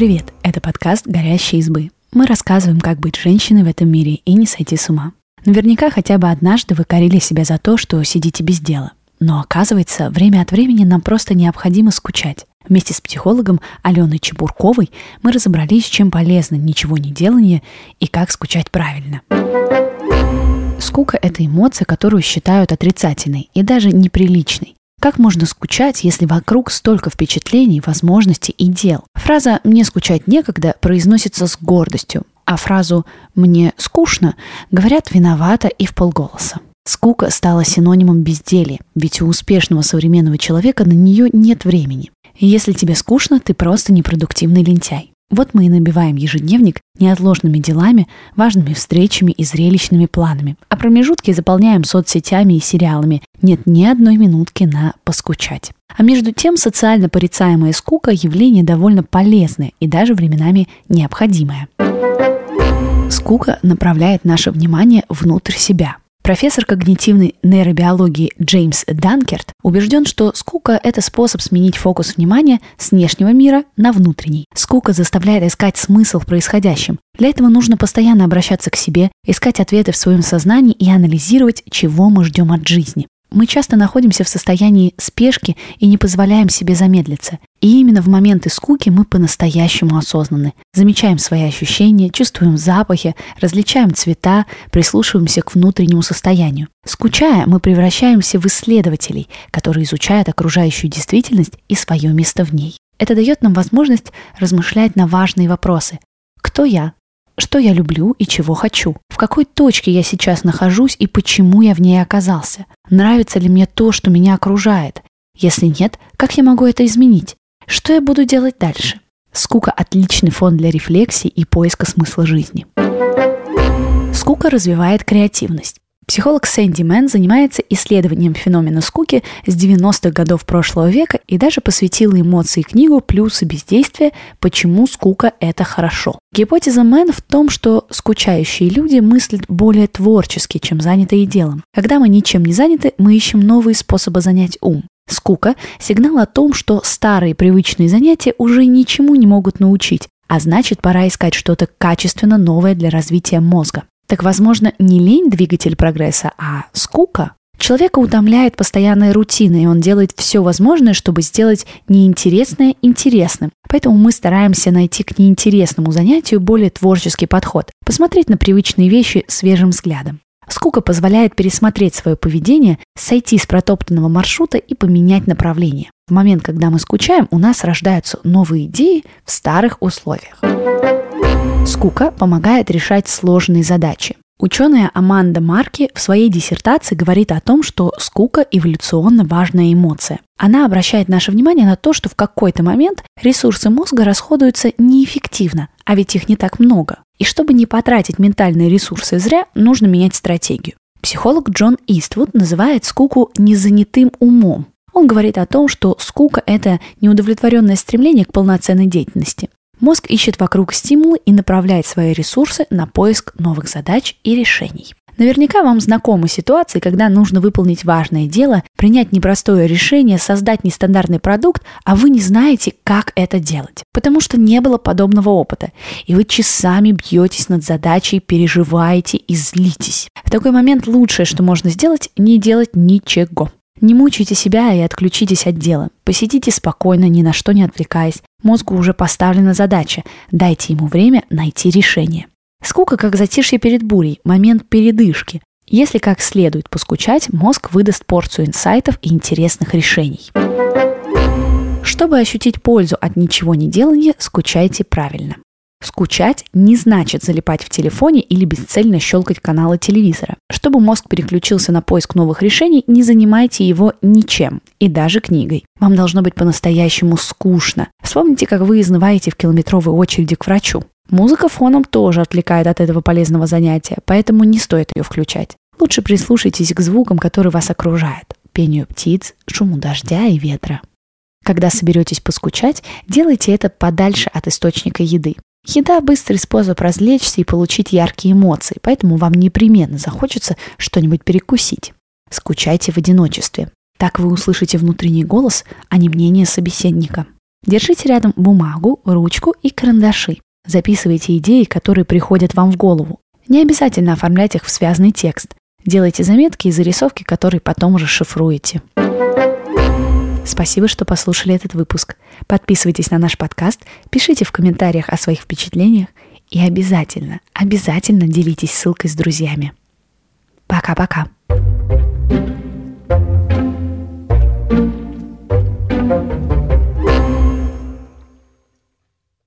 Привет, это подкаст «Горящие избы». Мы рассказываем, как быть женщиной в этом мире и не сойти с ума. Наверняка хотя бы однажды вы корили себя за то, что сидите без дела. Но оказывается, время от времени нам просто необходимо скучать. Вместе с психологом Аленой Чебурковой мы разобрались, чем полезно ничего не делание и как скучать правильно. Скука – это эмоция, которую считают отрицательной и даже неприличной. Как можно скучать, если вокруг столько впечатлений, возможностей и дел? Фраза «мне скучать некогда» произносится с гордостью, а фразу «мне скучно» говорят виновато и в полголоса. Скука стала синонимом безделия, ведь у успешного современного человека на нее нет времени. Если тебе скучно, ты просто непродуктивный лентяй. Вот мы и набиваем ежедневник неотложными делами, важными встречами и зрелищными планами, а промежутки заполняем соцсетями и сериалами. Нет ни одной минутки на поскучать. А между тем социально порицаемая скука – явление довольно полезное и даже временами необходимое. Скука направляет наше внимание внутрь себя. Профессор когнитивной нейробиологии Джеймс Данкерт убежден, что скука – это способ сменить фокус внимания с внешнего мира на внутренний. Скука заставляет искать смысл в происходящем. Для этого нужно постоянно обращаться к себе, искать ответы в своем сознании и анализировать, чего мы ждем от жизни. Мы часто находимся в состоянии спешки и не позволяем себе замедлиться. И именно в моменты скуки мы по-настоящему осознаны. Замечаем свои ощущения, чувствуем запахи, различаем цвета, прислушиваемся к внутреннему состоянию. Скучая, мы превращаемся в исследователей, которые изучают окружающую действительность и свое место в ней. Это дает нам возможность размышлять на важные вопросы. Кто я? Что я люблю и чего хочу? В какой точке я сейчас нахожусь и почему я в ней оказался? Нравится ли мне то, что меня окружает? Если нет, как я могу это изменить? Что я буду делать дальше? Скука – отличный фон для рефлексии и поиска смысла жизни. Скука развивает креативность. Психолог Сэнди Мэн занимается исследованием феномена скуки с 90-х годов прошлого века и даже посвятила эмоции книгу «Плюсы бездействия. Почему скука – это хорошо». Гипотеза Мэн в том, что скучающие люди мыслят более творчески, чем занятые делом. Когда мы ничем не заняты, мы ищем новые способы занять ум. Скука – сигнал о том, что старые привычные занятия уже ничему не могут научить, а значит, пора искать что-то качественно новое для развития мозга. Так, возможно, не лень двигатель прогресса, а скука. Человека утомляет постоянная рутина, и он делает все возможное, чтобы сделать неинтересное интересным. Поэтому мы стараемся найти к неинтересному занятию более творческий подход, посмотреть на привычные вещи свежим взглядом. Скука позволяет пересмотреть свое поведение, сойти с протоптанного маршрута и поменять направление. В момент, когда мы скучаем, у нас рождаются новые идеи в старых условиях. Скука помогает решать сложные задачи. Ученая Аманда Марки в своей диссертации говорит о том, что скука – эволюционно важная эмоция. Она обращает наше внимание на то, что в какой-то момент ресурсы мозга расходуются неэффективно, а ведь их не так много. И чтобы не потратить ментальные ресурсы зря, нужно менять стратегию. Психолог Джон Иствуд называет скуку незанятым умом. Он говорит о том, что скука – это неудовлетворенное стремление к полноценной деятельности. Мозг ищет вокруг стимулы и направляет свои ресурсы на поиск новых задач и решений. Наверняка вам знакомы ситуации, когда нужно выполнить важное дело, принять непростое решение, создать нестандартный продукт, а вы не знаете, как это делать, потому что не было подобного опыта, и вы часами бьетесь над задачей, переживаете и злитесь. В такой момент лучшее, что можно сделать, не делать ничего. Не мучайте себя и отключитесь от дела. Посидите спокойно, ни на что не отвлекаясь. Мозгу уже поставлена задача. Дайте ему время найти решение. Скука как затишье перед бурей, момент передышки. Если как следует поскучать, мозг выдаст порцию инсайтов и интересных решений. Чтобы ощутить пользу от ничего не делания, скучайте правильно. Скучать не значит залипать в телефоне или бесцельно щелкать каналы телевизора. Чтобы мозг переключился на поиск новых решений, не занимайте его ничем, и даже книгой. Вам должно быть по-настоящему скучно. Вспомните, как вы изнываете в километровой очереди к врачу. Музыка фоном тоже отвлекает от этого полезного занятия, поэтому не стоит ее включать. Лучше прислушайтесь к звукам, которые вас окружают. Пению птиц, шуму дождя и ветра. Когда соберетесь поскучать, делайте это подальше от источника еды. Еда – быстрый способ развлечься и получить яркие эмоции, поэтому вам непременно захочется что-нибудь перекусить. Скучайте в одиночестве. Так вы услышите внутренний голос, а не мнение собеседника. Держите рядом бумагу, ручку и карандаши. Записывайте идеи, которые приходят вам в голову. Не обязательно оформлять их в связанный текст. Делайте заметки и зарисовки, которые потом расшифруете. Спасибо, что послушали этот выпуск. Подписывайтесь на наш подкаст, пишите в комментариях о своих впечатлениях и обязательно, обязательно делитесь ссылкой с друзьями. Пока-пока.